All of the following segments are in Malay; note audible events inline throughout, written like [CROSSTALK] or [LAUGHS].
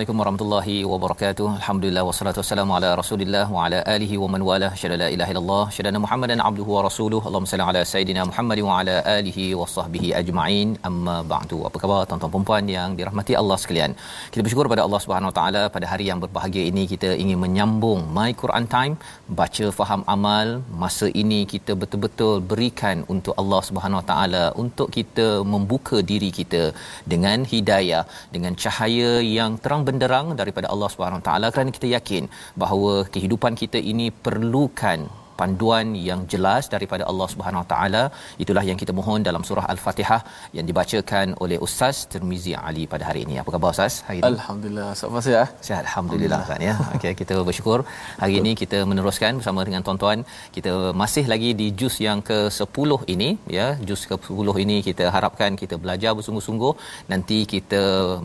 Assalamualaikum warahmatullahi wabarakatuh. Alhamdulillah wassalatu wassalamu ala Rasulillah wa ala alihi wa man wala. Syada la ilaha illallah, syada Muhammadan abduhu wa rasuluhu. Allahumma salli ala sayidina Muhammad wa ala alihi wa sahbihi ajma'in. Amma ba'du. Apa khabar tuan-tuan dan puan yang dirahmati Allah sekalian? Kita bersyukur pada Allah Subhanahu wa taala pada hari yang berbahagia ini kita ingin menyambung My Quran Time, baca faham amal. Masa ini kita betul-betul berikan untuk Allah Subhanahu wa taala untuk kita membuka diri kita dengan hidayah, dengan cahaya yang terang benderang daripada Allah Subhanahu taala kerana kita yakin bahawa kehidupan kita ini perlukan panduan yang jelas daripada Allah Subhanahu taala. Itulah yang kita mohon dalam surah al-Fatihah yang dibacakan oleh Ustaz Tirmizi Ali pada hari ini. Apa khabar Ustaz? Hari ini? Alhamdulillah. Sahabat saya sihat? Alhamdulillah kan ya. [LAUGHS] Okey kita bersyukur. Hari ini kita meneruskan bersama dengan tuan-tuan. Kita masih lagi di juz yang ke-10 ini ya. Juz ke-10 ini kita harapkan kita belajar bersungguh-sungguh. Nanti kita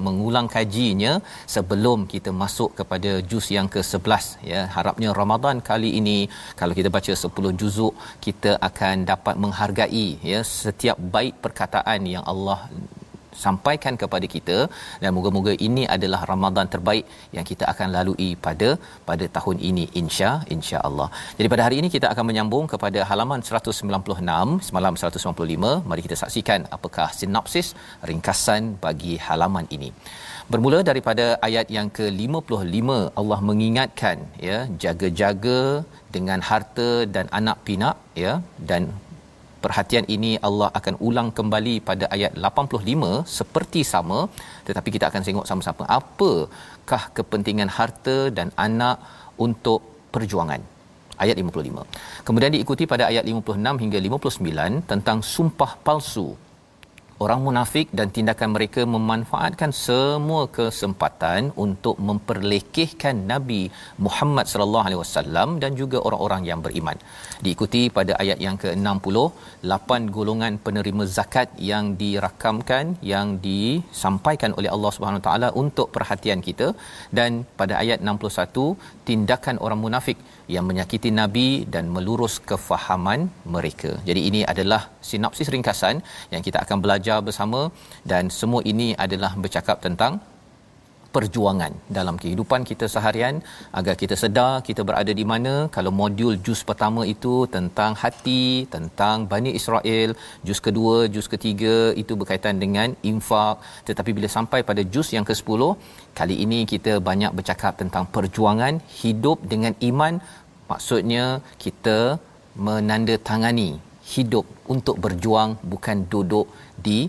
mengulang kajinya sebelum kita masuk kepada juz yang ke-11 ya. Harapnya Ramadan kali ini kalau kita baca 10 juzuk kita akan dapat menghargai ya setiap baik perkataan yang Allah sampaikan kepada kita dan moga-moga ini adalah Ramadan terbaik yang kita akan lalui pada pada tahun ini insya insya-Allah. Jadi pada hari ini kita akan menyambung kepada halaman 196 semalam 195. Mari kita saksikan apakah sinopsis ringkasan bagi halaman ini. Bermula daripada ayat yang ke-55 Allah mengingatkan ya jaga-jaga dengan harta dan anak pinak ya dan perhatian ini Allah akan ulang kembali pada ayat 85 seperti sama. Tetapi kita akan tengok sama-sama apakah kepentingan harta dan anak untuk perjuangan? Ayat 55 kemudian diikuti pada ayat 56 hingga 59 tentang sumpah palsu orang munafik dan tindakan mereka memanfaatkan semua kesempatan untuk memperlekehkan Nabi Muhammad sallallahu alaihi wasallam dan juga orang-orang yang beriman. Diikuti pada ayat yang ke-60, lapan golongan penerima zakat yang dirakamkan yang disampaikan oleh Allah Subhanahu taala untuk perhatian kita dan pada ayat 61 tindakan orang munafik yang menyakiti nabi dan melurus kefahaman mereka. Jadi ini adalah sinopsis ringkasan yang kita akan belajar bersama dan semua ini adalah bercakap tentang perjuangan dalam kehidupan kita seharian agar kita sedar kita berada di mana kalau modul juz pertama itu tentang hati tentang Bani Israel juz kedua juz ketiga itu berkaitan dengan infak. Tetapi bila sampai pada juz yang ke-10 kali ini kita banyak bercakap tentang perjuangan hidup dengan iman. Maksudnya kita menandatangani hidup untuk berjuang bukan duduk di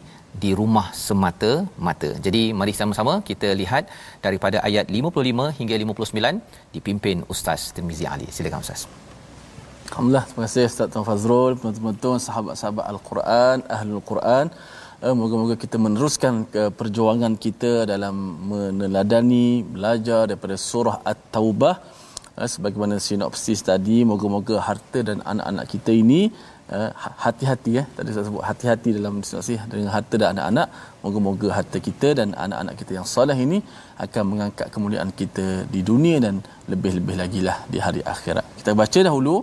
di rumah semata-mata. Jadi mari sama-sama kita lihat daripada ayat 55 hingga 59 dipimpin Ustaz Tirmizi Ali. Silakan Ustaz. Alhamdulillah, terima kasih Ustaz Tuan Fazrul, teman-teman sahabat-sahabat Al-Quran, Ahlul Quran. Eh, Moga-moga kita meneruskan perjuangan kita dalam meneladani, belajar daripada surah At-Taubah. Eh, Sebagaimana sinopsis tadi, moga-moga harta dan anak-anak kita ini eh, hati-hati ya tadi saya sebut hati-hati dalam sinopsis dengan harta dan anak-anak moga-moga harta kita dan anak-anak kita yang soleh ini akan mengangkat kemuliaan kita di dunia dan lebih-lebih lagi lah di hari akhirat kita baca dahulu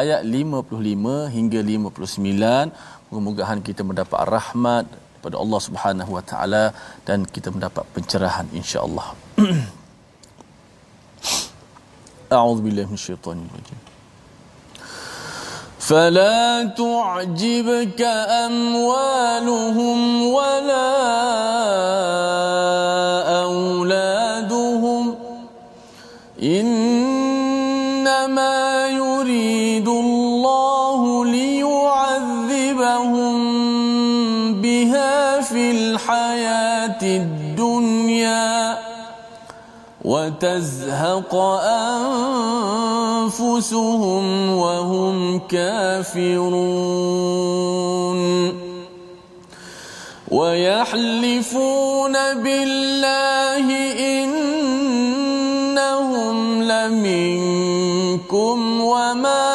ayat 55 hingga 59 mudah-mudahan kita mendapat rahmat daripada Allah Subhanahu Wa Taala dan kita mendapat pencerahan insya-Allah. [CLEARS THROAT] A'udzu billahi. فلا تعجبك أموالهم ولا أولادهم. إنما يريد الله ليعذبهم بها في الحياة الدنيا وتزهق أنفسهم وهم كافرون ويحلفون بالله إنهم لمنكم وما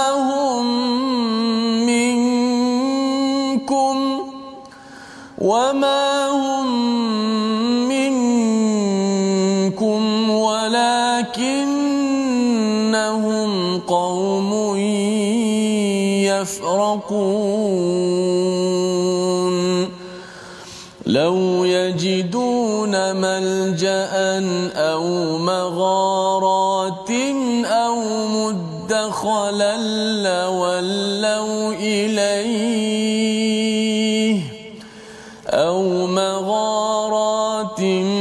يفرقون لو يجدون ملجأ أو مغارات أو مدخلا لولوا إليه. أو مغارات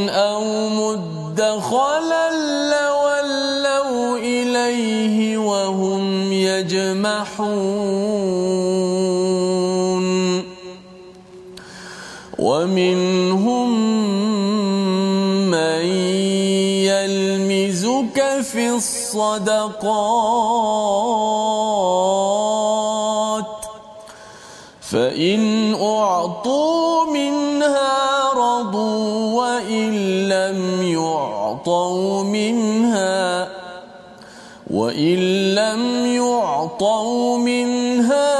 أو مدخلا لولوا إليه وهم يجمحون. ومنهم من يلمزك في الصدقات فإن أعطوا منها رضوا وإن لم يعطوا منها وإن لم يعطوا منها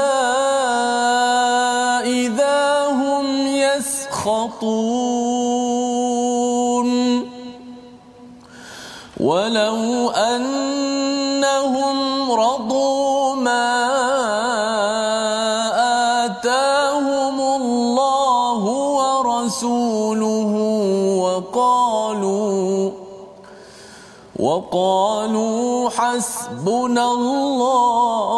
ولو أنهم رضوا ما آتاهم الله ورسوله وقالوا وقالوا حسبنا الله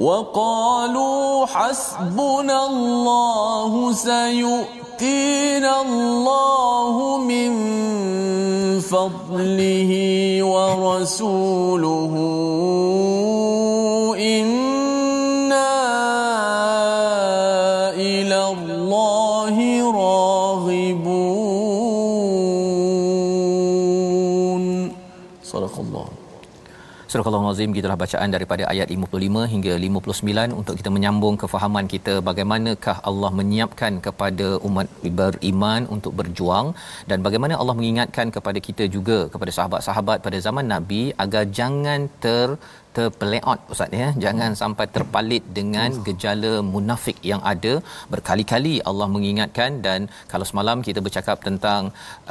وقالوا حسبنا الله سيؤتينا الله من فضله ورسوله. إنا إلى الله راغبون. Surah Al-Azim gitulah bacaan daripada ayat 55 hingga 59 untuk kita menyambung kefahaman kita bagaimanakah Allah menyiapkan kepada umat beriman untuk berjuang dan bagaimana Allah mengingatkan kepada kita juga kepada sahabat-sahabat pada zaman Nabi agar jangan ter terpeleot ustaz ya. Jangan sampai terpalit dengan gejala munafik yang ada. Berkali-kali Allah mengingatkan dan kalau semalam kita bercakap tentang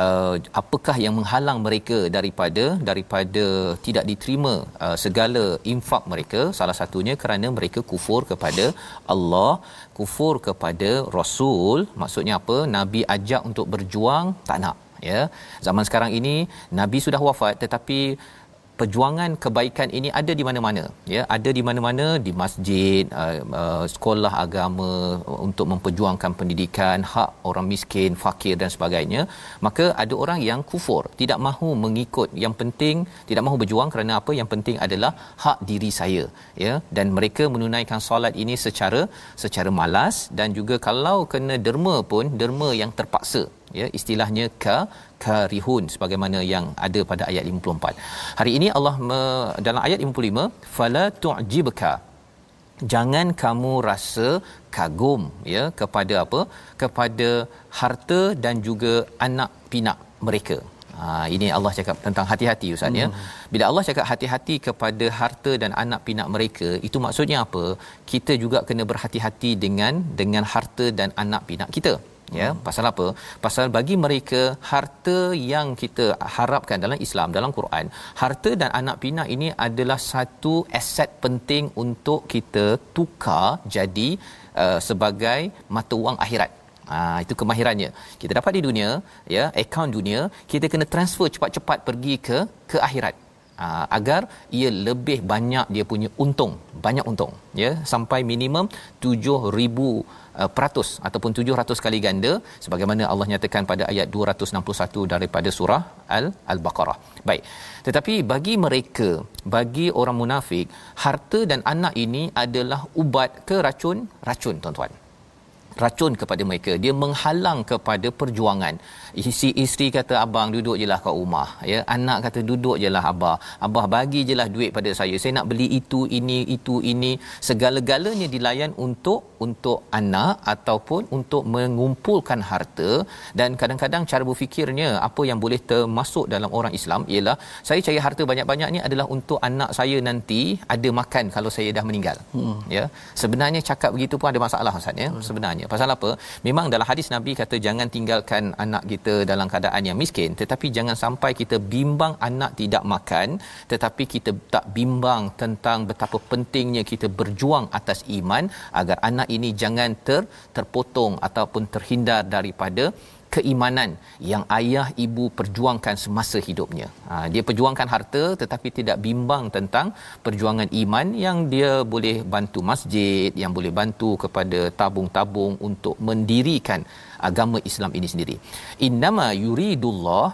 uh, apakah yang menghalang mereka daripada daripada tidak diterima uh, segala infak mereka. Salah satunya kerana mereka kufur kepada Allah kufur kepada rasul. Maksudnya apa? Nabi ajak untuk berjuang tak nak ya. Zaman sekarang ini nabi sudah wafat tetapi perjuangan kebaikan ini ada di mana-mana ya. Ada di mana-mana di masjid uh, uh, sekolah agama untuk memperjuangkan pendidikan hak orang miskin fakir dan sebagainya. Maka ada orang yang kufur tidak mahu mengikut. Yang penting tidak mahu berjuang kerana apa? Yang penting adalah hak diri saya ya. Dan mereka menunaikan solat ini secara secara malas dan juga kalau kena derma pun derma yang terpaksa ya. Istilahnya ka karihun sebagaimana yang ada pada ayat 54. Hari ini Allah me, dalam ayat 55 fala tu'jibka jangan kamu rasa kagum ya kepada apa kepada harta dan juga anak pinak mereka Ha, ini Allah cakap tentang hati-hati Ustaz hmm. ya. Bila Allah cakap hati-hati kepada harta dan anak pinak mereka, itu maksudnya apa? Kita juga kena berhati-hati dengan dengan harta dan anak pinak kita ya pasal apa pasal bagi mereka harta yang kita harapkan dalam Islam dalam Quran harta dan anak pinak ini adalah satu aset penting untuk kita tukar jadi uh, sebagai mata wang akhirat Ha, itu kemahirannya. Kita dapat di dunia, ya, akaun dunia, kita kena transfer cepat-cepat pergi ke ke akhirat. Ha, agar ia lebih banyak dia punya untung, banyak untung, ya, sampai minimum 7000 uh, peratus ataupun 700 kali ganda sebagaimana Allah nyatakan pada ayat 261 daripada surah Al Al-Baqarah. Baik. Tetapi bagi mereka, bagi orang munafik, harta dan anak ini adalah ubat ke racun? Racun, tuan-tuan racun kepada mereka. Dia menghalang kepada perjuangan. Si isteri kata abang duduk jelah kat rumah. Ya anak kata duduk jelah abah. Abah bagi jelah duit pada saya. Saya nak beli itu ini itu ini. Segala-galanya dilayan untuk untuk anak ataupun untuk mengumpulkan harta. Dan kadang-kadang cara berfikirnya apa yang boleh termasuk dalam orang Islam ialah saya cari harta banyak-banyak ni adalah untuk anak saya nanti ada makan kalau saya dah meninggal. Hmm. ya sebenarnya cakap begitu pun ada masalah ustaz ya. Hmm. sebenarnya pasal apa? Memang dalam hadis nabi kata jangan tinggalkan anak kita dalam keadaan yang miskin tetapi jangan sampai kita bimbang anak tidak makan tetapi kita tak bimbang tentang betapa pentingnya kita berjuang atas iman agar anak ini jangan ter terpotong ataupun terhindar daripada keimanan yang ayah ibu perjuangkan semasa hidupnya. Ha, dia perjuangkan harta tetapi tidak bimbang tentang perjuangan iman yang dia boleh bantu masjid, yang boleh bantu kepada tabung-tabung untuk mendirikan agama Islam ini sendiri. Innama yuridullah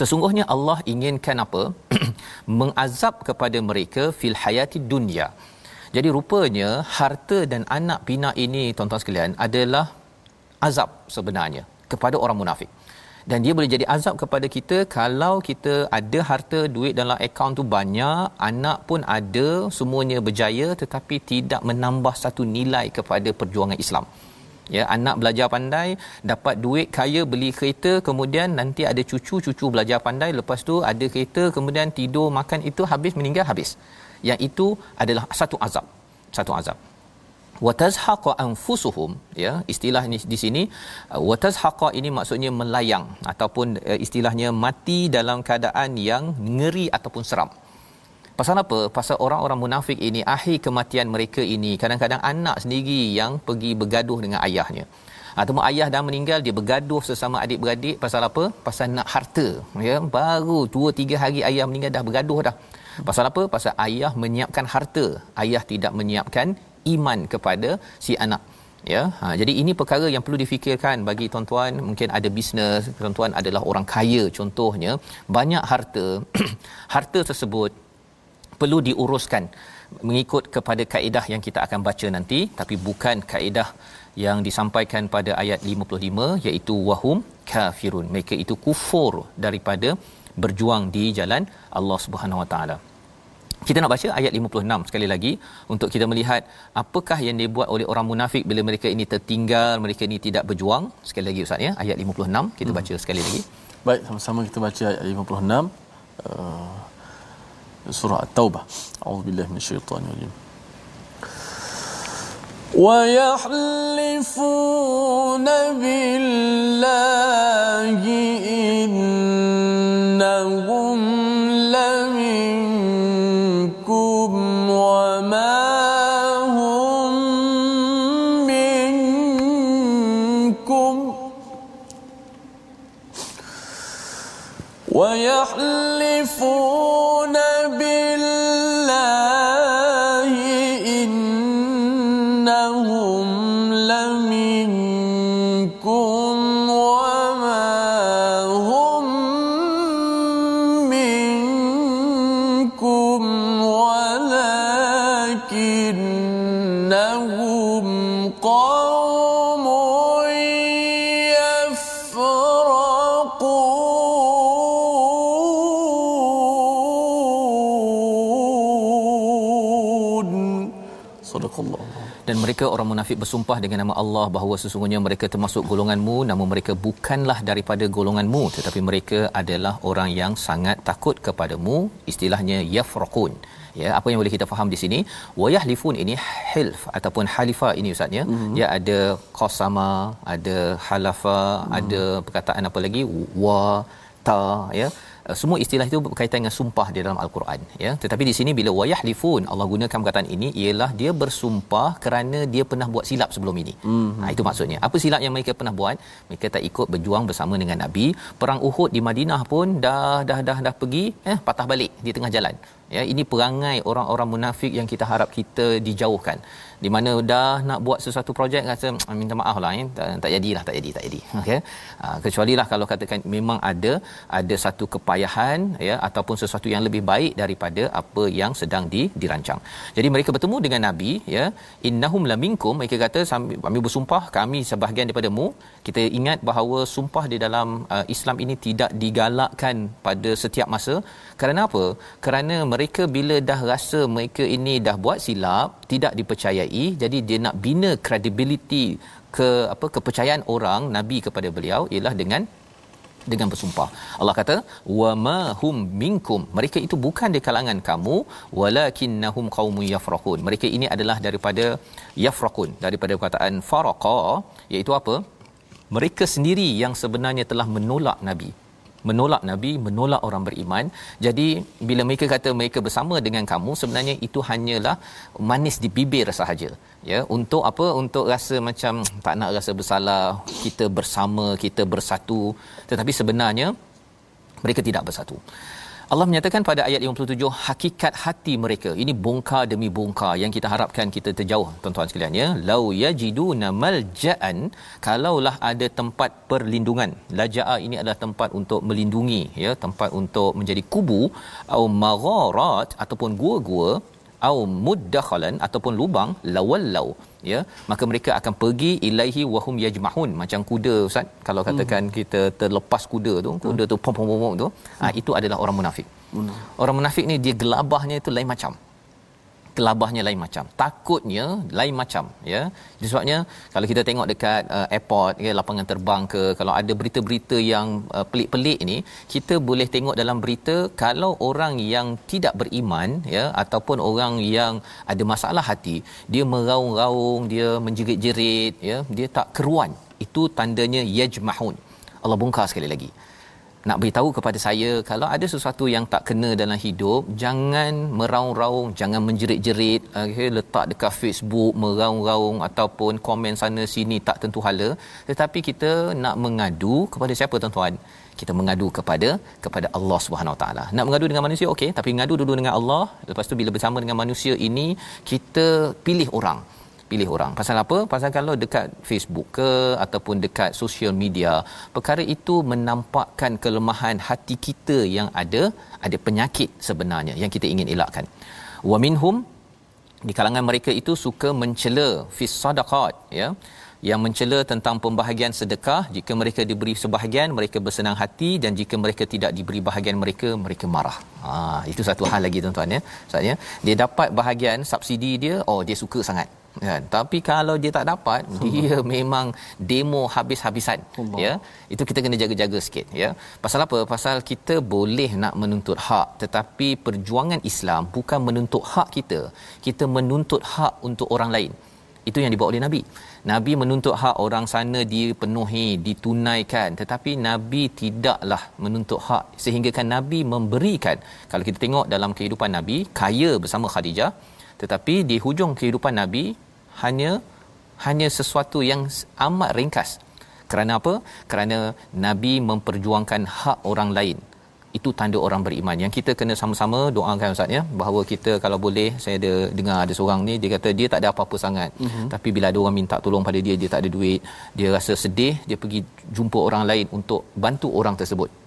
sesungguhnya Allah inginkan apa? [CLEARS THROAT] Mengazab kepada mereka fil hayati dunia. Jadi rupanya harta dan anak pinak ini tuan-tuan sekalian adalah azab sebenarnya kepada orang munafik. Dan dia boleh jadi azab kepada kita kalau kita ada harta duit dalam akaun tu banyak, anak pun ada, semuanya berjaya tetapi tidak menambah satu nilai kepada perjuangan Islam. Ya, anak belajar pandai, dapat duit kaya beli kereta, kemudian nanti ada cucu-cucu belajar pandai, lepas tu ada kereta, kemudian tidur makan itu habis meninggal habis. Yang itu adalah satu azab. Satu azab watazhaqa anfusuhum ya istilah ini di sini uh, watazhaqa ini maksudnya melayang ataupun uh, istilahnya mati dalam keadaan yang ngeri ataupun seram. Pasal apa? Pasal orang-orang munafik ini akhir kematian mereka ini kadang-kadang anak sendiri yang pergi bergaduh dengan ayahnya. Ataupun ayah dah meninggal dia bergaduh sesama adik-beradik. Pasal apa? Pasal nak harta. Ya baru 2 3 hari ayah meninggal dah bergaduh dah. Pasal apa? Pasal ayah menyiapkan harta. Ayah tidak menyiapkan iman kepada si anak. Ya ha, jadi ini perkara yang perlu difikirkan bagi tuan-tuan. Mungkin ada bisnes tuan-tuan adalah orang kaya contohnya. Banyak harta [CLEARS THROAT] harta tersebut perlu diuruskan mengikut kepada kaedah yang kita akan baca nanti. Tapi bukan kaedah yang disampaikan pada ayat 55 iaitu wahum kafirun. Mereka itu kufur daripada berjuang di jalan Allah Subhanahu Wa Taala kita nak baca ayat 56 sekali lagi untuk kita melihat apakah yang dibuat oleh orang munafik bila mereka ini tertinggal, mereka ini tidak berjuang. Sekali lagi Ustaz ya, ayat 56 kita hmm. baca sekali lagi. Baik, sama-sama kita baca ayat 56 uh, surah At-Taubah. A'udzubillahi minasyaitonir ويحلفون بالله إنهم mereka orang munafik bersumpah dengan nama Allah bahawa sesungguhnya mereka termasuk golonganmu namun mereka bukanlah daripada golonganmu tetapi mereka adalah orang yang sangat takut kepadamu istilahnya yafraqun ya apa yang boleh kita faham di sini wayahlifun ini hilf ataupun halifa ini ustaz ya mm-hmm. dia ada qasama ada halafa mm. ada perkataan apa lagi wa ta ya Uh, semua istilah itu berkaitan dengan sumpah di dalam al-Quran ya. Tetapi di sini bila wayahlifun Allah gunakan perkataan ini ialah dia bersumpah kerana dia pernah buat silap sebelum ini. Mm-hmm. ha, itu maksudnya. Apa silap yang mereka pernah buat? Mereka tak ikut berjuang bersama dengan nabi. Perang Uhud di Madinah pun dah dah dah dah pergi eh patah balik di tengah jalan ya ini perangai orang-orang munafik yang kita harap kita dijauhkan. Di mana dah nak buat sesuatu projek kata ah, minta maaf lah eh. tak, tak jadilah tak jadi tak jadi. [LAUGHS] Okey uh, kecuali lah kalau katakan memang ada ada satu kepayahan ya ataupun sesuatu yang lebih baik daripada apa yang sedang di, dirancang. Jadi mereka bertemu dengan nabi ya. Innahum laminkum mereka kata kami bersumpah kami sebahagian daripada-mu. Kita ingat bahawa sumpah di dalam uh, Islam ini tidak digalakkan pada setiap masa. Kerana apa? Kerana mereka bila dah rasa mereka ini dah buat silap tidak dipercayai jadi dia nak bina credibility ke apa kepercayaan orang nabi kepada beliau ialah dengan dengan bersumpah. Allah kata wa ma hum minkum. Mereka itu bukan di kalangan kamu walakinnahum qaumun yafraqun. Mereka ini adalah daripada yafraqun daripada perkataan faraqa iaitu apa? Mereka sendiri yang sebenarnya telah menolak nabi menolak nabi menolak orang beriman. Jadi bila mereka kata mereka bersama dengan kamu sebenarnya itu hanyalah manis di bibir sahaja. Ya untuk apa? Untuk rasa macam tak nak rasa bersalah kita bersama kita bersatu. Tetapi sebenarnya mereka tidak bersatu Allah menyatakan pada ayat 57 hakikat hati mereka. Ini bongkar demi bongkar yang kita harapkan kita terjauh tuan-tuan sekalian ya. Lau yajiduna malja'an kalaulah ada tempat perlindungan. Laja'a ini adalah tempat untuk melindungi ya. Tempat untuk menjadi kubu atau magharat ataupun gua-gua au muddakhalan ataupun lubang lawallau ya maka mereka akan pergi ilaihi wahum yajmahun macam kuda ustaz kalau katakan hmm. kita terlepas kuda tu kuda tu pom pom pom tu hmm. ha, itu adalah orang munafik hmm. orang munafik ni dia gelabahnya itu lain macam kelabahnya lain macam. Takutnya lain macam ya. Sebabnya kalau kita tengok dekat uh, airport ya lapangan terbang ke kalau ada berita-berita yang uh, pelik-pelik ini kita boleh tengok dalam berita kalau orang yang tidak beriman ya ataupun orang yang ada masalah hati dia meraung-raung dia menjerit-jerit ya dia tak keruan. Itu tandanya yajmahun. Allah bongkar sekali lagi nak beritahu kepada saya kalau ada sesuatu yang tak kena dalam hidup jangan meraung-raung jangan menjerit-jerit okay, letak dekat Facebook meraung-raung ataupun komen sana sini tak tentu hala tetapi kita nak mengadu kepada siapa tuan-tuan kita mengadu kepada kepada Allah Subhanahu Taala. Nak mengadu dengan manusia okey, tapi mengadu dulu dengan Allah. Lepas tu bila bersama dengan manusia ini kita pilih orang pilih orang. Pasal apa? Pasal kalau dekat Facebook ke ataupun dekat social media, perkara itu menampakkan kelemahan hati kita yang ada ada penyakit sebenarnya yang kita ingin elakkan. Wa minhum di kalangan mereka itu suka mencela fi sadaqat ya yang mencela tentang pembahagian sedekah jika mereka diberi sebahagian mereka bersenang hati dan jika mereka tidak diberi bahagian mereka mereka marah. Ha itu satu hal lagi tuan-tuan ya. Maksudnya dia dapat bahagian subsidi dia oh dia suka sangat kan tapi kalau dia tak dapat Allah. dia [LAUGHS] memang demo habis-habisan. Allah. ya itu kita kena jaga-jaga sikit ya. Pasal apa? Pasal kita boleh nak menuntut hak tetapi perjuangan Islam bukan menuntut hak kita. Kita menuntut hak untuk orang lain. Itu yang dibawa oleh nabi. Nabi menuntut hak orang sana dipenuhi ditunaikan. Tetapi nabi tidaklah menuntut hak sehingga kan nabi memberikan. Kalau kita tengok dalam kehidupan nabi kaya bersama khadijah tetapi di hujung kehidupan nabi hanya hanya sesuatu yang amat ringkas. Kerana apa? Kerana nabi memperjuangkan hak orang lain. Itu tanda orang beriman. Yang kita kena sama-sama doakan ustaz ya. Bahawa kita kalau boleh saya ada dengar ada seorang ni dia kata dia tak ada apa-apa sangat. Mm-hmm. tapi bila ada orang minta tolong pada dia dia tak ada duit. Dia rasa sedih dia pergi jumpa orang lain untuk bantu orang tersebut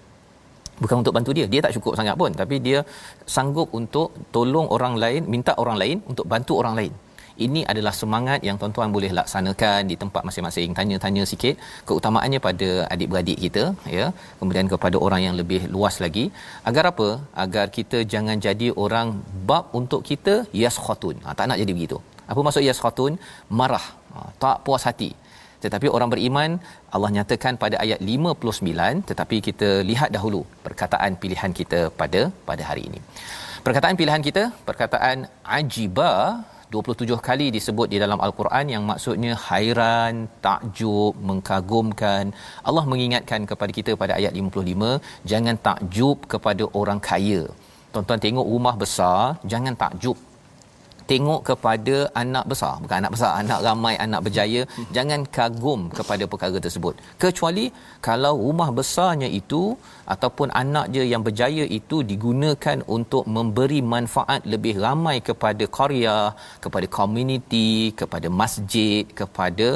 bukan untuk bantu dia. Dia tak cukup sangat pun. Tapi dia sanggup untuk tolong orang lain minta orang lain untuk bantu orang lain. Ini adalah semangat yang tuan-tuan boleh laksanakan di tempat masing-masing. Tanya-tanya sikit keutamaannya pada adik-beradik kita ya. Kemudian kepada orang yang lebih luas lagi. Agar apa? Agar kita jangan jadi orang bab untuk kita yaskhatun ha, tak nak jadi begitu. Apa maksud yaskhatun? Marah, ha, tak puas hati. Tetapi orang beriman Allah nyatakan pada ayat 59 tetapi kita lihat dahulu perkataan pilihan kita pada pada hari ini. Perkataan pilihan kita perkataan ajiba 27 kali disebut di dalam al-Quran yang maksudnya hairan, takjub, mengkagumkan. Allah mengingatkan kepada kita pada ayat 55, jangan takjub kepada orang kaya. Tuan-tuan tengok rumah besar, jangan takjub tengok kepada anak besar. Bukan anak besar anak ramai anak berjaya. Jangan kagum kepada perkara tersebut. Kecuali kalau rumah besarnya itu ataupun anak dia yang berjaya itu digunakan untuk memberi manfaat lebih ramai kepada karya kepada komuniti kepada masjid kepada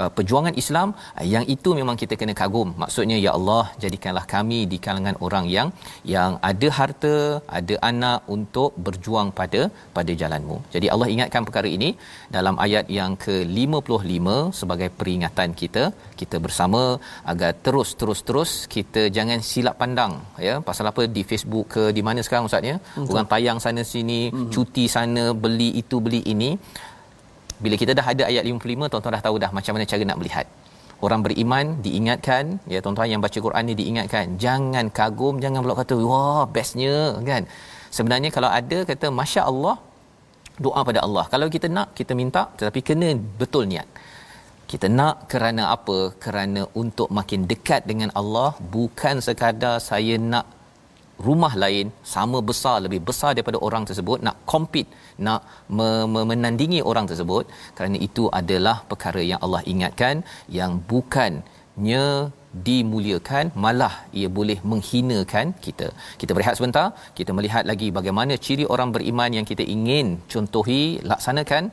uh, perjuangan Islam uh, yang itu memang kita kena kagum. Maksudnya ya Allah jadikanlah kami di kalangan orang yang yang ada harta ada anak untuk berjuang pada pada jalanmu. Jadi Allah ingatkan perkara ini dalam ayat yang ke-55 sebagai peringatan kita kita bersama agar terus terus terus kita jangan silap pandang ya pasal apa di Facebook ke di mana sekarang ustaz ya hmm. orang tayang sana sini hmm. cuti sana beli itu beli ini bila kita dah ada ayat 55 tuan-tuan dah tahu dah macam mana cara nak melihat orang beriman diingatkan ya tuan-tuan yang baca Quran ni diingatkan jangan kagum jangan pula kata wah bestnya kan sebenarnya kalau ada kata masya-Allah doa pada Allah. Kalau kita nak kita minta tetapi kena betul niat. Kita nak kerana apa? Kerana untuk makin dekat dengan Allah bukan sekadar saya nak rumah lain sama besar lebih besar daripada orang tersebut nak compete nak me- me- menandingi orang tersebut kerana itu adalah perkara yang Allah ingatkan yang bukannya dimuliakan malah ia boleh menghinakan kita. Kita berehat sebentar, kita melihat lagi bagaimana ciri orang beriman yang kita ingin contohi, laksanakan.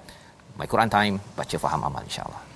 My Quran Time, baca faham amal insya-Allah.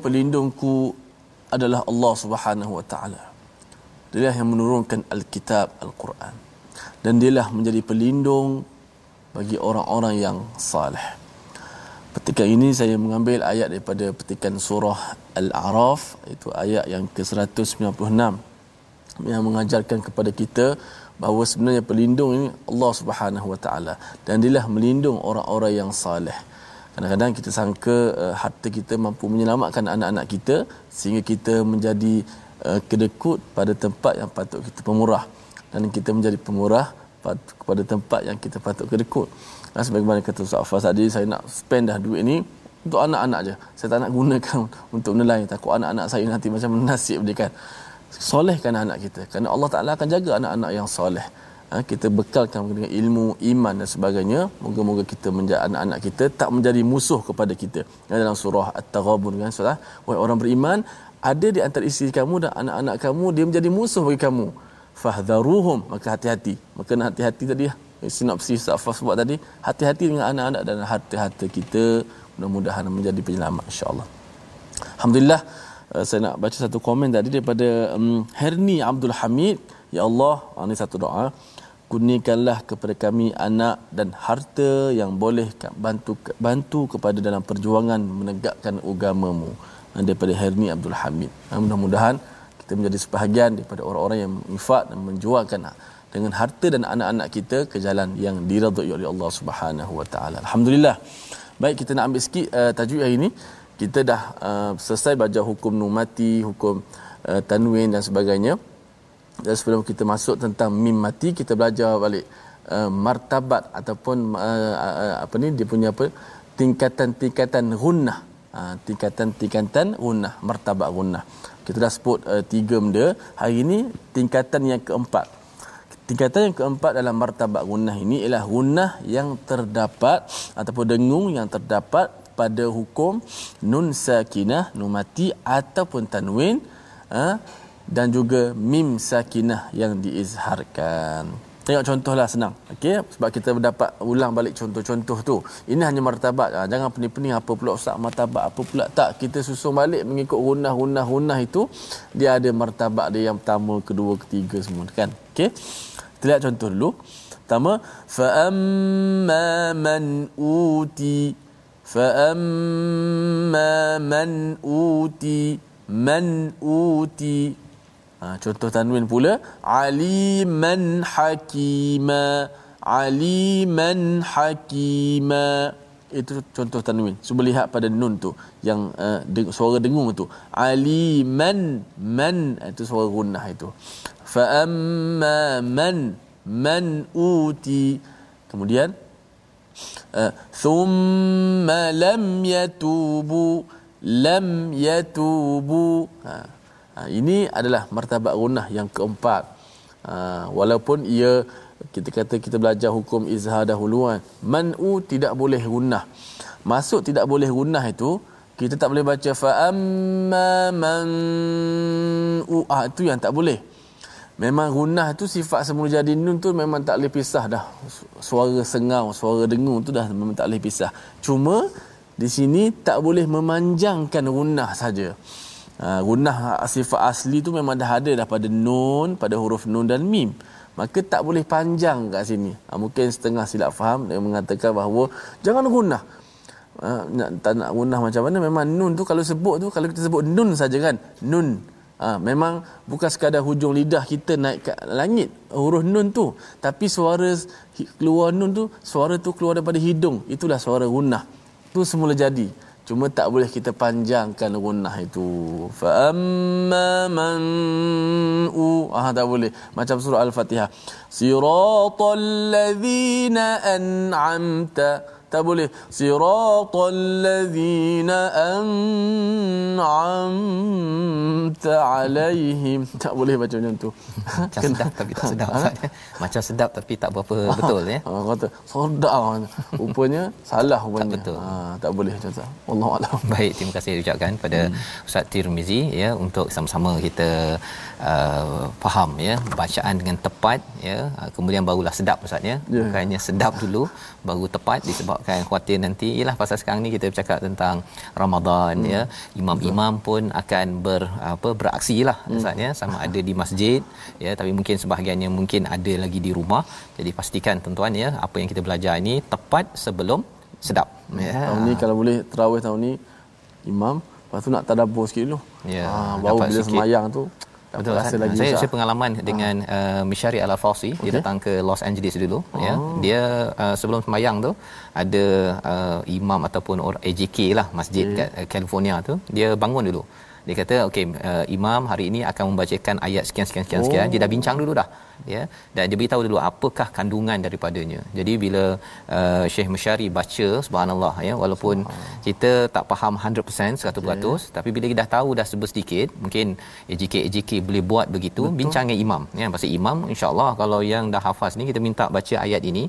Pelindungku adalah Allah Subhanahu wa taala. Dia yang menurunkan Alkitab Al-Quran. Dan dialah menjadi pelindung bagi orang-orang yang saleh. Petikan ini saya mengambil ayat daripada petikan surah Al-A'raf itu ayat yang ke-196 yang mengajarkan kepada kita bahawa sebenarnya pelindung ini Allah Subhanahu wa taala dan dialah melindung orang-orang yang saleh. Kadang-kadang kita sangka uh, harta kita mampu menyelamatkan anak-anak kita sehingga kita menjadi uh, kedekut pada tempat yang patut kita pemurah dan kita menjadi pemurah kepada tempat yang kita patut kedekut. Dan sebagaimana kata Ustaz Afas tadi, saya nak spend dah duit ni untuk anak-anak je. Saya tak nak gunakan [LAUGHS] untuk menelai. Takut anak-anak saya nanti macam [LAUGHS] nasib dia kan. Solehkan anak kita. Kerana Allah Ta'ala akan jaga anak-anak yang soleh ha, kita bekalkan dengan ilmu iman dan sebagainya. Moga-moga kita menjadi anak-anak kita tak menjadi musuh kepada kita. Dalam surah at-taghabun kan surah orang beriman ada di antara isteri kamu dan anak-anak kamu dia menjadi musuh bagi kamu. Fahdharuhum maka hati-hati. Maka hati-hati tadi ya. sinopsis Safas buat tadi hati-hati dengan anak-anak dan harta-harta kita. Mudah-mudahan menjadi penyelamat insya-Allah. Alhamdulillah uh, saya nak baca satu komen tadi daripada um, Herni Abdul Hamid. Ya Allah ini satu doa kurniakanlah kepada kami anak dan harta yang boleh bantu bantu kepada dalam perjuangan menegakkan agamamu daripada Herni Abdul Hamid mudah-mudahan kita menjadi sebahagian daripada orang-orang yang infak dan menjualkan dengan harta dan anak-anak kita ke jalan yang diridhai oleh Allah Subhanahu wa taala. Alhamdulillah. Baik kita nak ambil sikit uh, tajuk hari ini. Kita dah uh, selesai belajar hukum numati, hukum uh, tanwin dan sebagainya. Dan sebelum kita masuk tentang mim mati, kita belajar balik uh, martabat ataupun uh, uh, apa ni dia punya apa tingkatan-tingkatan gunnah. Uh, tingkatan-tingkatan gunnah, martabat gunnah. Kita dah sebut uh, tiga benda. Hari ini tingkatan yang keempat. Tingkatan yang keempat dalam martabat gunnah ini ialah gunnah yang terdapat ataupun dengung yang terdapat pada hukum nun sakinah, nun mati ataupun tanwin uh, dan juga mim sakinah yang diizharkan. Tengok contohlah senang. Okey, sebab kita dapat ulang balik contoh-contoh tu. Ini hanya martabat. Ha, jangan pening-pening apa pula ustaz martabat apa pula tak. Kita susun balik mengikut gunah-gunah-gunah itu dia ada martabat dia yang pertama, kedua, ketiga semua kan. Okey. Kita lihat contoh dulu. Pertama, fa amma man uti fa amma man uti man uti Ha, contoh tanwin pula aliman hakima aliman hakima. Itu contoh tanwin. Cuba lihat pada nun tu yang uh, deng- suara dengung tu. Aliman man itu suara gunnah itu. Fa amma man man uti. Kemudian uh, thumma lam yatubu lam yatubu. Ha ini adalah martabat gunah yang keempat. Ha, walaupun ia kita kata kita belajar hukum izhar dahulu kan. Man'u tidak boleh gunah. Masuk tidak boleh gunah itu kita tak boleh baca fa amma man ah itu yang tak boleh. Memang gunah tu sifat semula jadi nun tu memang tak boleh pisah dah. Suara sengau, suara dengung tu dah memang tak boleh pisah. Cuma di sini tak boleh memanjangkan gunah saja. Uh, gunnah sifat asli tu memang dah ada dah pada nun, pada huruf nun dan mim. Maka tak boleh panjang kat sini. Uh, mungkin setengah silap faham dia mengatakan bahawa jangan gunnah. Uh, nak, tak nak gunnah macam mana memang nun tu kalau sebut tu kalau kita sebut nun saja kan nun uh, memang bukan sekadar hujung lidah kita naik ke langit huruf nun tu tapi suara keluar nun tu suara tu keluar daripada hidung itulah suara gunnah tu semula jadi Cuma tak boleh kita panjangkan gunnah itu. Fa amma man u ah tak boleh. Macam surah Al-Fatihah. Siratal ladzina an'amta tak boleh. Siratal ladzina an'amta alaihim. Tak boleh baca macam tu. Macam sedap tapi tak sedap ha? macam sedap tapi tak berapa betul ya. Ha, kata sedap rupanya salah rupanya. tak betul. Ha, tak boleh macam tu wallahu alam baik terima kasih ucapkan pada hmm. Ustaz Tirmizi ya untuk sama-sama kita uh, faham ya bacaan dengan tepat ya. Kemudian barulah sedap ustaz ya. Yeah. bukannya sedap dulu baru tepat disebabkan khuatir nanti. Ialah pasal sekarang ni kita bercakap tentang Ramadan hmm. ya. Imam-imam pun akan ber apa beraksi lah hmm. ustaz ya. Sama ada di masjid ya. Tapi mungkin sebahagiannya mungkin ada lagi di rumah. Jadi pastikan tuan-tuan ya apa yang kita belajar ini tepat sebelum sedap ya. Tahun ni kalau boleh tarawih tahun ni imam lepas tu nak tadabbur sikit dulu. Ya ha, baru bila sikit. semayang tu Betul rasa lagi saya saya pengalaman ha. dengan uh, Mishari Al-Fausi okay. dia datang ke Los Angeles dulu oh. ya dia uh, sebelum sembahyang tu ada uh, imam ataupun orang AJK lah masjid okay. kat uh, California tu dia bangun dulu dia kata okey uh, imam hari ini akan membacakan ayat sekian sekian sekian oh. sekian dia dah bincang dulu dah ya. Dan dia beritahu dulu apakah kandungan daripadanya. Jadi bila uh, Syekh Musyari baca subhanallah ya walaupun kita tak faham 100% 100% yeah. tapi bila kita dah tahu dah sedikit mungkin AJK AJK boleh buat begitu Betul. bincang dengan imam ya. Pasal imam insyaallah kalau yang dah hafaz ni kita minta baca ayat ini.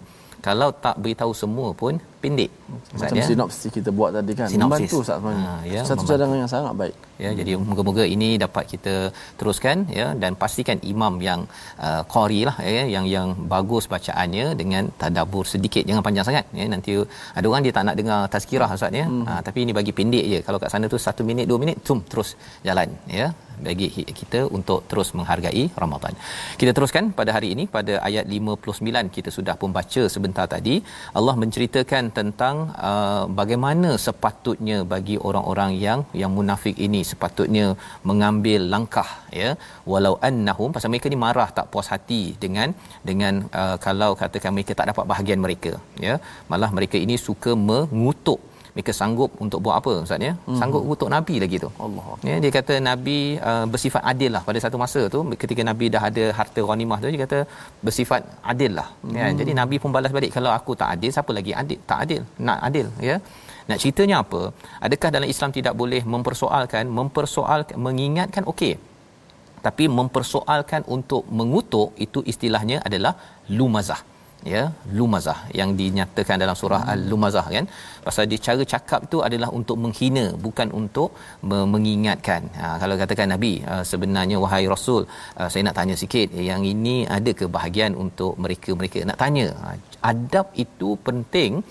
Kalau tak beritahu semua pun pendek macam ya? sinopsis kita buat tadi kan sinopsis. membantu sebenarnya ha, ya, satu cadangan yang sangat baik ya hmm. jadi moga-moga ini dapat kita teruskan ya dan pastikan imam yang uh, qari lah ya yang yang bagus bacaannya dengan tadabbur sedikit jangan panjang sangat ya nanti ada orang dia tak nak dengar tazkirah ustaz ya hmm. ha, tapi ini bagi pendek je kalau kat sana tu 1 minit 2 minit tum terus jalan ya bagi kita untuk terus menghargai Ramadan. Kita teruskan pada hari ini pada ayat 59 kita sudah pun baca sebentar tadi Allah menceritakan tentang uh, bagaimana sepatutnya bagi orang-orang yang yang munafik ini sepatutnya mengambil langkah ya. Walau annahum pasal mereka ni marah tak puas hati dengan dengan uh, kalau katakan mereka tak dapat bahagian mereka ya. Malah mereka ini suka mengutuk mereka sanggup untuk buat apa ustaz ya? Hmm. sanggup untuk nabi lagi tu. Allah. Ya dia kata nabi uh, bersifat adil lah pada satu masa tu. Ketika nabi dah ada harta ghanimah tu dia kata bersifat adil lah. Ya. hmm. ya jadi nabi pun balas balik kalau aku tak adil siapa lagi adil? Tak adil. Nak adil ya? Nak ceritanya apa? Adakah dalam Islam tidak boleh mempersoalkan mempersoalkan mengingatkan? Okey. Tapi mempersoalkan untuk mengutuk itu istilahnya adalah lumazah ya lumazah yang dinyatakan dalam surah hmm. al-lumazah kan? Pasal dia cara cakap tu adalah untuk menghina bukan untuk mengingatkan. Ha, kalau katakan nabi uh, sebenarnya wahai rasul uh, saya nak tanya sikit yang ini ada ke bahagian untuk mereka-mereka nak tanya. Ha, adab itu penting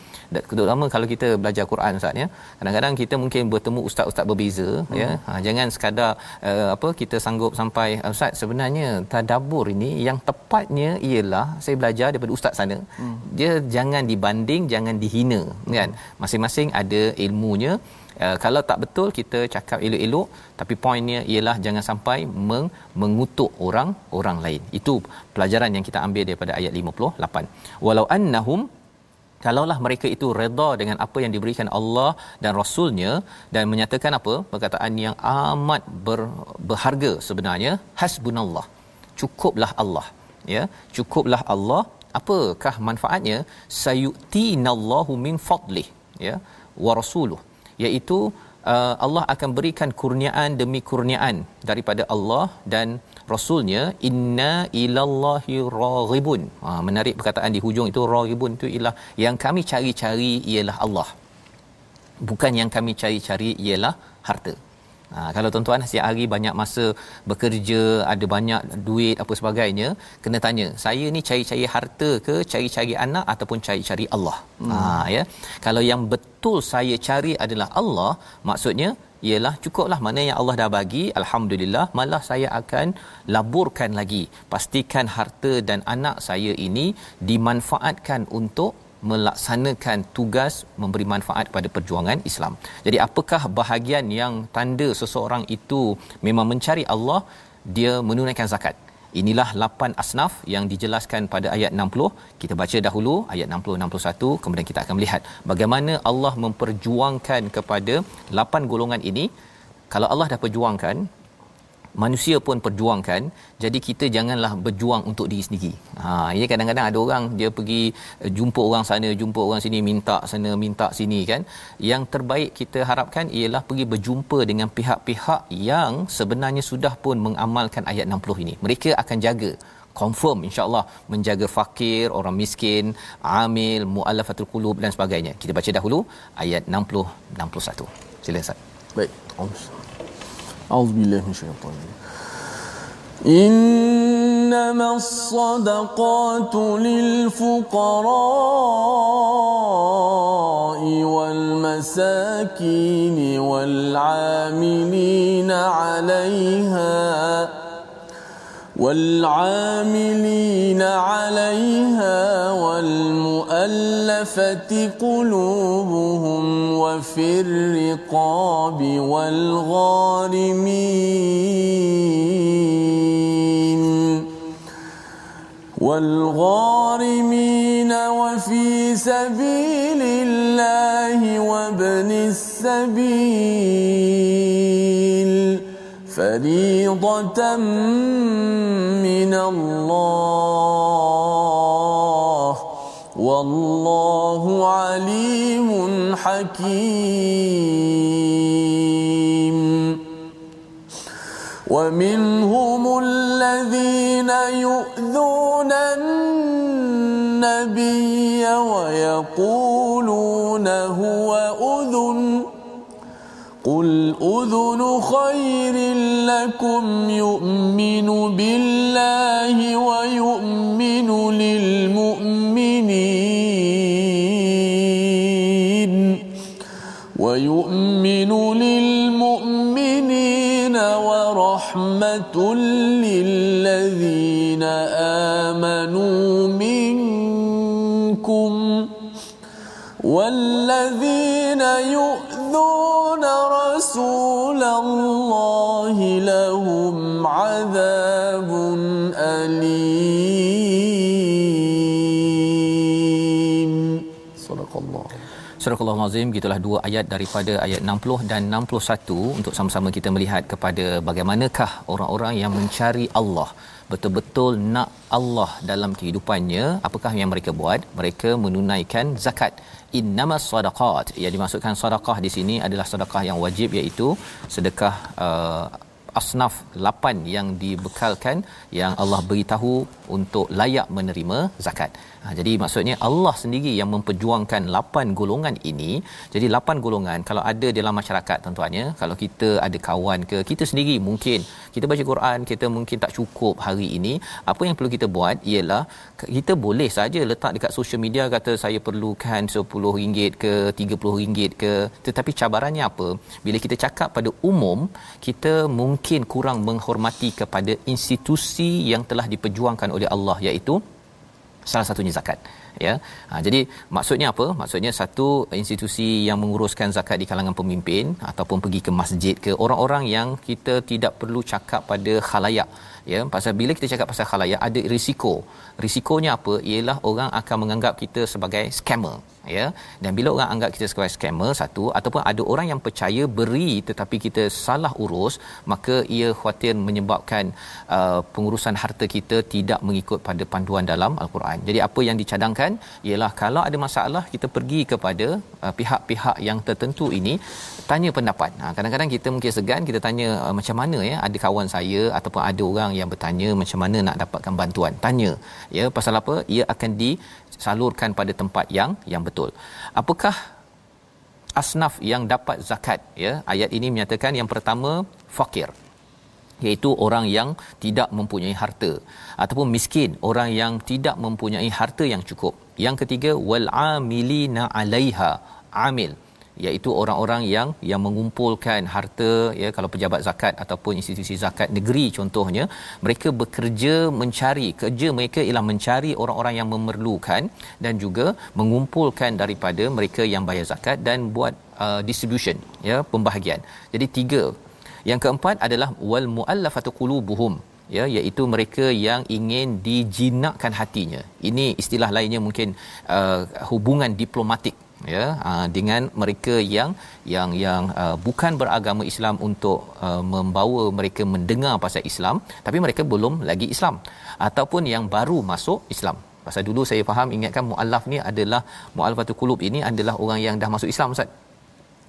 terutama kalau kita belajar Quran Ustaz ya kadang-kadang kita mungkin bertemu ustaz-ustaz berbeza hmm. ya ha, jangan sekadar uh, apa kita sanggup sampai ustaz sebenarnya tadabbur ini yang tepatnya ialah saya belajar daripada ustaz sana hmm. dia jangan dibanding jangan dihina hmm. kan masing-masing ada ilmunya Uh, kalau tak betul kita cakap elok-elok tapi poinnya ialah jangan sampai meng- mengutuk orang orang lain itu pelajaran yang kita ambil daripada ayat 58 walau annahum kalaulah mereka itu redha dengan apa yang diberikan Allah dan rasulnya dan menyatakan apa? Perkataan yang amat ber, berharga sebenarnya hasbunallah. Cukuplah Allah ya. Cukuplah Allah. Apakah manfaatnya? Sayutinallahu min fadlih ya wa rasuluh. Iaitu uh, Allah akan berikan kurniaan demi kurniaan daripada Allah dan rasulnya inna ilallahi raghibun ha, menarik perkataan di hujung itu raghibun itu ialah yang kami cari-cari ialah Allah bukan yang kami cari-cari ialah harta Ha, kalau tuan-tuan setiap hari banyak masa bekerja, ada banyak duit apa sebagainya, kena tanya, saya ni cari-cari harta ke cari-cari anak ataupun cari-cari Allah? Hmm. Ha, ya. Kalau yang betul saya cari adalah Allah, maksudnya ialah cukuplah mana yang Allah dah bagi alhamdulillah malah saya akan laburkan lagi pastikan harta dan anak saya ini dimanfaatkan untuk melaksanakan tugas memberi manfaat pada perjuangan Islam. Jadi apakah bahagian yang tanda seseorang itu memang mencari Allah dia menunaikan zakat. Inilah lapan asnaf yang dijelaskan pada ayat 60. Kita baca dahulu ayat 60 61 kemudian kita akan melihat bagaimana Allah memperjuangkan kepada lapan golongan ini. Kalau Allah dah perjuangkan, manusia pun perjuangkan. Jadi kita janganlah berjuang untuk diri sendiri. Ha ya kadang-kadang ada orang dia pergi uh, jumpa orang sana jumpa orang sini minta sana minta sini kan. Yang terbaik kita harapkan ialah pergi berjumpa dengan pihak-pihak yang sebenarnya sudah pun mengamalkan ayat 60 ini. Mereka akan jaga confirm insyaallah menjaga fakir orang miskin amil muallafatul qulub dan sebagainya. Kita baca dahulu ayat 60 61 silakan Ustaz. Baik أعوذ بالله من الشيطان إنما الصدقات للفقراء والمساكين والعاملين عليها والعاملين عليها والمؤلفة قلوبهم وفي الرقاب والغارمين والغارمين وفي سبيل الله وابن السبيل فريضة من الله والله عليم حكيم ومنهم الذين يؤذون النبي ويقولون هو قل أذن خير لكم يؤمن بالله ويؤمن للمؤمنين ويؤمن للمؤمنين ورحمة للذين آمنوا منكم وال الذين يؤذون رسول الله لهم عذاب أليم صدق الله Surah Al-Azim gitulah dua ayat daripada ayat 60 dan 61 untuk sama-sama kita melihat kepada bagaimanakah orang-orang yang mencari Allah betul-betul nak Allah dalam kehidupannya apakah yang mereka buat mereka menunaikan zakat innamas sadaqat. Yang dimaksudkan sedekah di sini adalah sedekah yang wajib iaitu sedekah uh, asnaf 8 yang dibekalkan yang Allah beritahu untuk layak menerima zakat. Ha, jadi maksudnya Allah sendiri yang memperjuangkan 8 golongan ini. Jadi 8 golongan kalau ada dalam masyarakat tentuannya kalau kita ada kawan ke kita sendiri mungkin kita baca Quran kita mungkin tak cukup hari ini apa yang perlu kita buat ialah kita boleh saja letak dekat social media kata saya perlukan RM10 ke RM30 ke tetapi cabarannya apa bila kita cakap pada umum kita mungkin kurang menghormati kepada institusi yang telah diperjuangkan oleh Allah iaitu salah satunya zakat ya. Ha, jadi maksudnya apa? Maksudnya satu institusi yang menguruskan zakat di kalangan pemimpin ataupun pergi ke masjid ke orang-orang yang kita tidak perlu cakap pada khalayak ya. Pasal bila kita cakap pasal khalayak ada risiko. Risikonya apa? Ialah orang akan menganggap kita sebagai scammer ya. Dan bila orang anggap kita sebagai scammer satu ataupun ada orang yang percaya beri tetapi kita salah urus maka ia khuatir menyebabkan uh, pengurusan harta kita tidak mengikut pada panduan dalam al-Quran. Jadi apa yang dicadangkan? Ialah kalau ada masalah kita pergi kepada uh, pihak-pihak yang tertentu ini tanya pendapat. Ha, kadang-kadang kita mungkin segan kita tanya uh, macam mana ya ada kawan saya ataupun ada orang yang bertanya macam mana nak dapatkan bantuan. Tanya ya pasal apa? Ia akan disalurkan pada tempat yang yang betul. Apakah asnaf yang dapat zakat ya? Ayat ini menyatakan yang pertama fakir iaitu orang yang tidak mempunyai harta ataupun miskin orang yang tidak mempunyai harta yang cukup. Yang ketiga wal amilina alaiha amil iaitu orang-orang yang yang mengumpulkan harta ya kalau pejabat zakat ataupun institusi zakat negeri contohnya mereka bekerja mencari kerja mereka ialah mencari orang-orang yang memerlukan dan juga mengumpulkan daripada mereka yang bayar zakat dan buat uh, distribution ya pembahagian. Jadi tiga. Yang keempat adalah wal muallafatu qulubuhum ya iaitu mereka yang ingin dijinakkan hatinya. Ini istilah lainnya mungkin uh, hubungan diplomatik ya uh, dengan mereka yang yang yang uh, bukan beragama Islam untuk uh, membawa mereka mendengar pasal Islam tapi mereka belum lagi Islam ataupun yang baru masuk Islam. Pasal dulu saya faham ingatkan muallaf ni adalah muallafatul qulub ini adalah orang yang dah masuk Islam ustaz.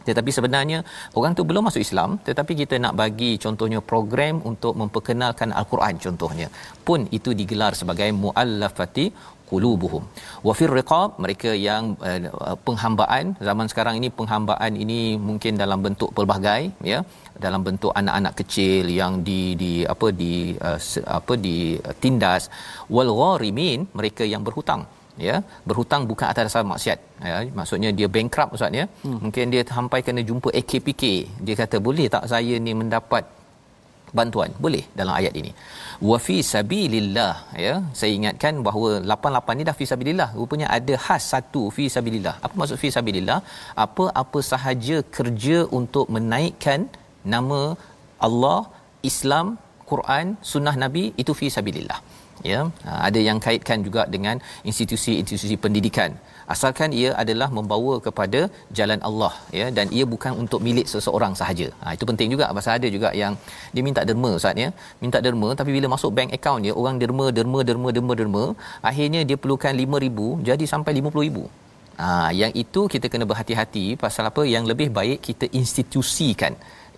Tetapi sebenarnya orang tu belum masuk Islam tetapi kita nak bagi contohnya program untuk memperkenalkan al-Quran contohnya. Pun itu digelar sebagai muallafati qulubuhum. Wa fir riqab mereka yang uh, penghambaan. Zaman sekarang ini penghambaan ini mungkin dalam bentuk pelbagai ya. Dalam bentuk anak-anak kecil yang di di apa di uh, apa ditindas wal gharimin mereka yang berhutang ya. Berhutang bukan atas dasar maksiat ya. Maksudnya dia bankrupt ustaz ya. Hmm. mungkin dia sampai kena jumpa AKPK dia kata boleh tak saya ni mendapat bantuan. Boleh dalam ayat ini. Wa fi sabilillah ya. Saya ingatkan bahawa 88 ni dah fi sabilillah. Rupanya ada khas satu fi sabilillah. Apa maksud fi sabilillah? Apa-apa sahaja kerja untuk menaikkan nama Allah Islam Quran sunnah nabi itu fi sabilillah. Ya. Ha, ada yang kaitkan juga dengan institusi-institusi pendidikan asalkan ia adalah membawa kepada jalan Allah ya dan ia bukan untuk milik seseorang sahaja. Ha, itu penting juga pasal ada juga yang dia minta derma ustaz ya. Minta derma tapi bila masuk bank account dia orang derma derma derma derma derma akhirnya dia perlukan 5000 jadi sampai 50000 Ha, yang itu kita kena berhati-hati pasal apa? Yang lebih baik kita institusikan.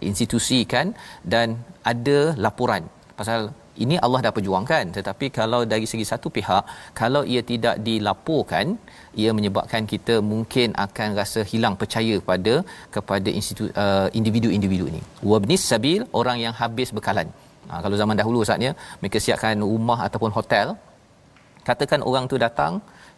Institusikan dan ada laporan pasal ini Allah dah perjuangkan. Tetapi kalau dari segi satu pihak kalau ia tidak dilaporkan ia menyebabkan kita mungkin akan rasa hilang percaya pada kepada institu uh, individu-individu ini. Wabnis sabil orang yang habis bekalan. Ha, kalau zaman dahulu saatnya mereka siapkan rumah ataupun hotel. Katakan orang tu datang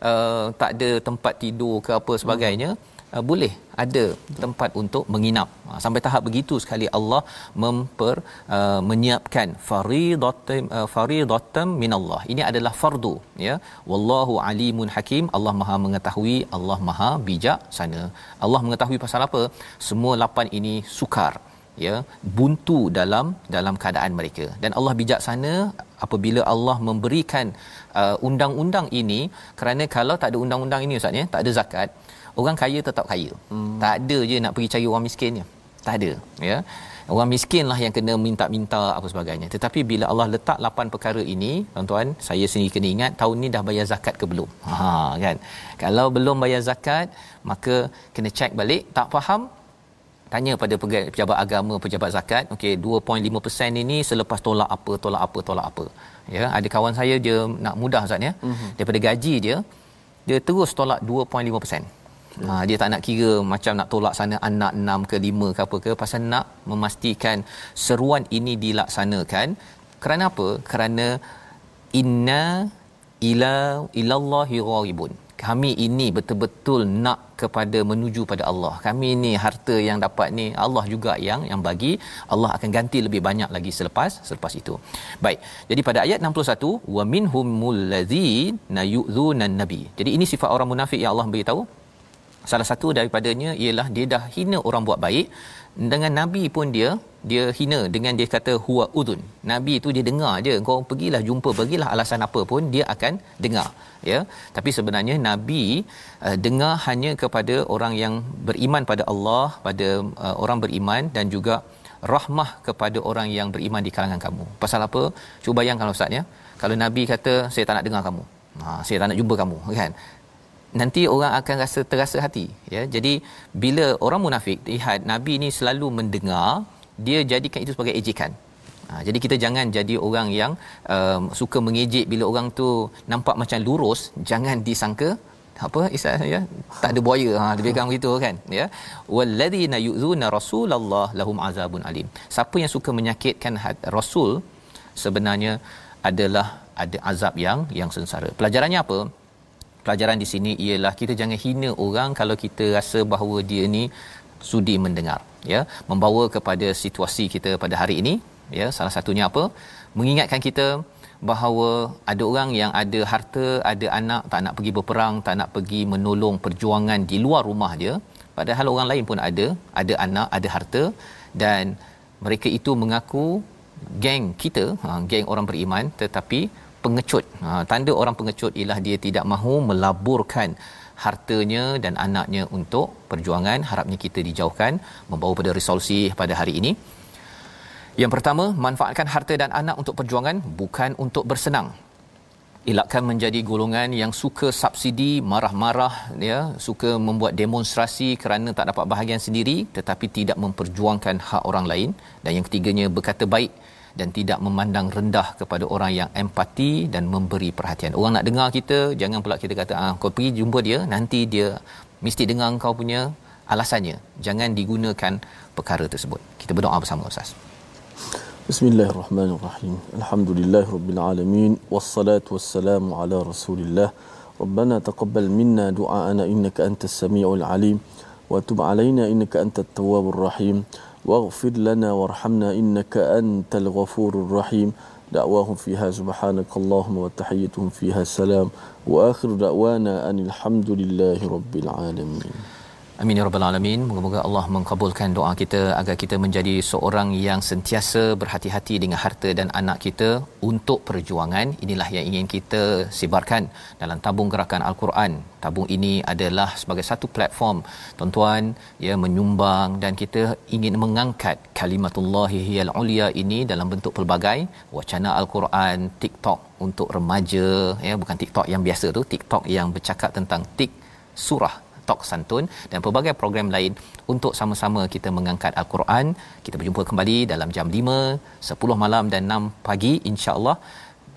uh, tak ada tempat tidur ke apa sebagainya uh, boleh ada tempat untuk menginap. Uh, sampai tahap begitu sekali Allah memper uh, menyiapkan faridatam uh, faridatam minallah. Ini adalah fardu ya. Wallahu alimun hakim. Allah Maha mengetahui Allah Maha bijak sana. Allah mengetahui pasal apa? Semua lapan ini sukar ya. Buntu dalam dalam keadaan mereka. Dan Allah bijaksana apabila Allah memberikan uh, undang-undang ini. Kerana kalau tak ada undang-undang ini ustaz ya tak ada zakat orang kaya tetap kaya. Hmm. tak ada je nak pergi cari orang miskin ya tak ada ya. Orang miskin lah yang kena minta-minta apa sebagainya. Tetapi bila Allah letak lapan perkara ini tuan-tuan saya sendiri kena ingat tahun ni dah bayar zakat ke belum? Ha kan? Kalau belum bayar zakat maka kena check balik tak faham tanya pada pejabat agama pejabat zakat. Okey 2.5% ini selepas tolak apa tolak apa tolak apa. Ya ada kawan saya dia nak mudah Ustaz ya. Mm-hmm. daripada gaji dia dia terus tolak 2.5% Ha, dia tak nak kira macam nak tolak sana anak 6 ke 5 ke apa ke pasal nak memastikan seruan ini dilaksanakan kerana apa kerana inna ila ilallahi gharibun kami ini betul-betul nak kepada menuju pada Allah. Kami ini harta yang dapat ni Allah juga yang yang bagi. Allah akan ganti lebih banyak lagi selepas selepas itu. Baik. Jadi pada ayat 61 wa minhumul ladzina yu'dzunan nabi. Jadi ini sifat orang munafik yang Allah beritahu. Salah satu daripadanya ialah dia dah hina orang buat baik. Dengan nabi pun dia dia hina dengan dia kata huwa udun nabi tu dia dengar je kau pergilah jumpa pergilah alasan apa pun dia akan dengar. Ya. Tapi sebenarnya nabi uh, dengar hanya kepada orang yang beriman pada Allah pada uh, orang beriman dan juga rahmah kepada orang yang beriman di kalangan kamu. Pasal apa? Cuba bayangkan ustaz ya. Kalau nabi kata saya tak nak dengar kamu. Ha saya tak nak jumpa kamu kan nanti orang akan rasa terasa hati ya. Jadi bila orang munafik lihat nabi ni selalu mendengar dia jadikan itu sebagai ejekan. Ha, jadi kita jangan jadi orang yang um, suka mengejek bila orang tu nampak macam lurus jangan disangka apa isa ya tak ada buaya ha dia pegang begitu kan ya. Walladzina yu'zuna rasulullah lahum azabun alim. Siapa yang suka menyakitkan rasul sebenarnya adalah ada azab yang yang sengsara. Pelajarannya apa pelajaran di sini ialah kita jangan hina orang kalau kita rasa bahawa dia ni sudi mendengar ya. Membawa kepada situasi kita pada hari ini ya. Salah satunya apa? Mengingatkan kita bahawa ada orang yang ada harta ada anak tak nak pergi berperang tak nak pergi menolong perjuangan di luar rumah dia. Padahal orang lain pun ada ada anak ada harta. Dan mereka itu mengaku geng kita ha, geng orang beriman. Tetapi pengecut. Ha, tanda orang pengecut ialah dia tidak mahu melaburkan hartanya dan anaknya untuk perjuangan. Harapnya kita dijauhkan membawa pada resolusi pada hari ini. Yang pertama, manfaatkan harta dan anak untuk perjuangan bukan untuk bersenang. Elakkan menjadi golongan yang suka subsidi, marah-marah, ya, suka membuat demonstrasi kerana tak dapat bahagian sendiri tetapi tidak memperjuangkan hak orang lain. Dan yang ketiganya, berkata baik dan tidak memandang rendah kepada orang yang empati dan memberi perhatian. Orang nak dengar kita, jangan pula kita kata ah kau pergi jumpa dia, nanti dia mesti dengar kau punya alasannya. Jangan digunakan perkara tersebut. Kita berdoa bersama Ustaz. Bismillahirrahmanirrahim. Alhamdulillahirabbil alamin wassalatu wassalamu ala Rasulillah. Taqabbal minna du'aana innaka antas samiul alim wa tub alaina innaka antat tawwabur rahim. واغفر لنا وارحمنا إنك أنت الغفور الرحيم دعواهم فيها سبحانك اللهم وتحيتهم فيها السلام وآخر دعوانا أن الحمد لله رب العالمين Amin ya rabbal alamin. Moga-moga Allah mengabulkan doa kita agar kita menjadi seorang yang sentiasa berhati-hati dengan harta dan anak kita untuk perjuangan. Inilah yang ingin kita sebarkan dalam tabung gerakan Al-Quran. Tabung ini adalah sebagai satu platform tuan-tuan ya menyumbang dan kita ingin mengangkat kalimatullahi hiyal ulia ini dalam bentuk pelbagai wacana Al-Quran, TikTok untuk remaja ya bukan TikTok yang biasa tu, TikTok yang bercakap tentang tik surah Tok Santun dan pelbagai program lain untuk sama-sama kita mengangkat Al-Quran. Kita berjumpa kembali dalam jam 5, 10 malam dan 6 pagi insya-Allah.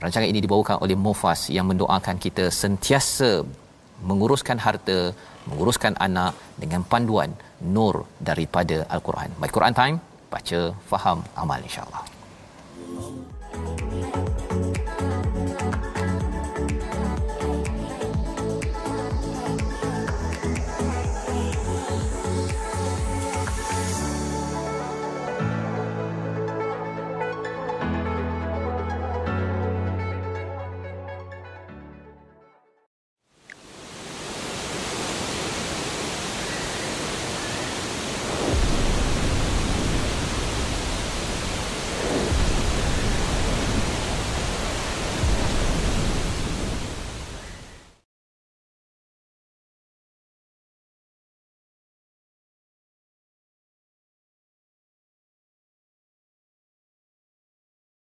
Rancangan ini dibawakan oleh Mufas yang mendoakan kita sentiasa menguruskan harta, menguruskan anak dengan panduan nur daripada Al-Quran. Baik Quran Time, baca, faham, amal insya-Allah.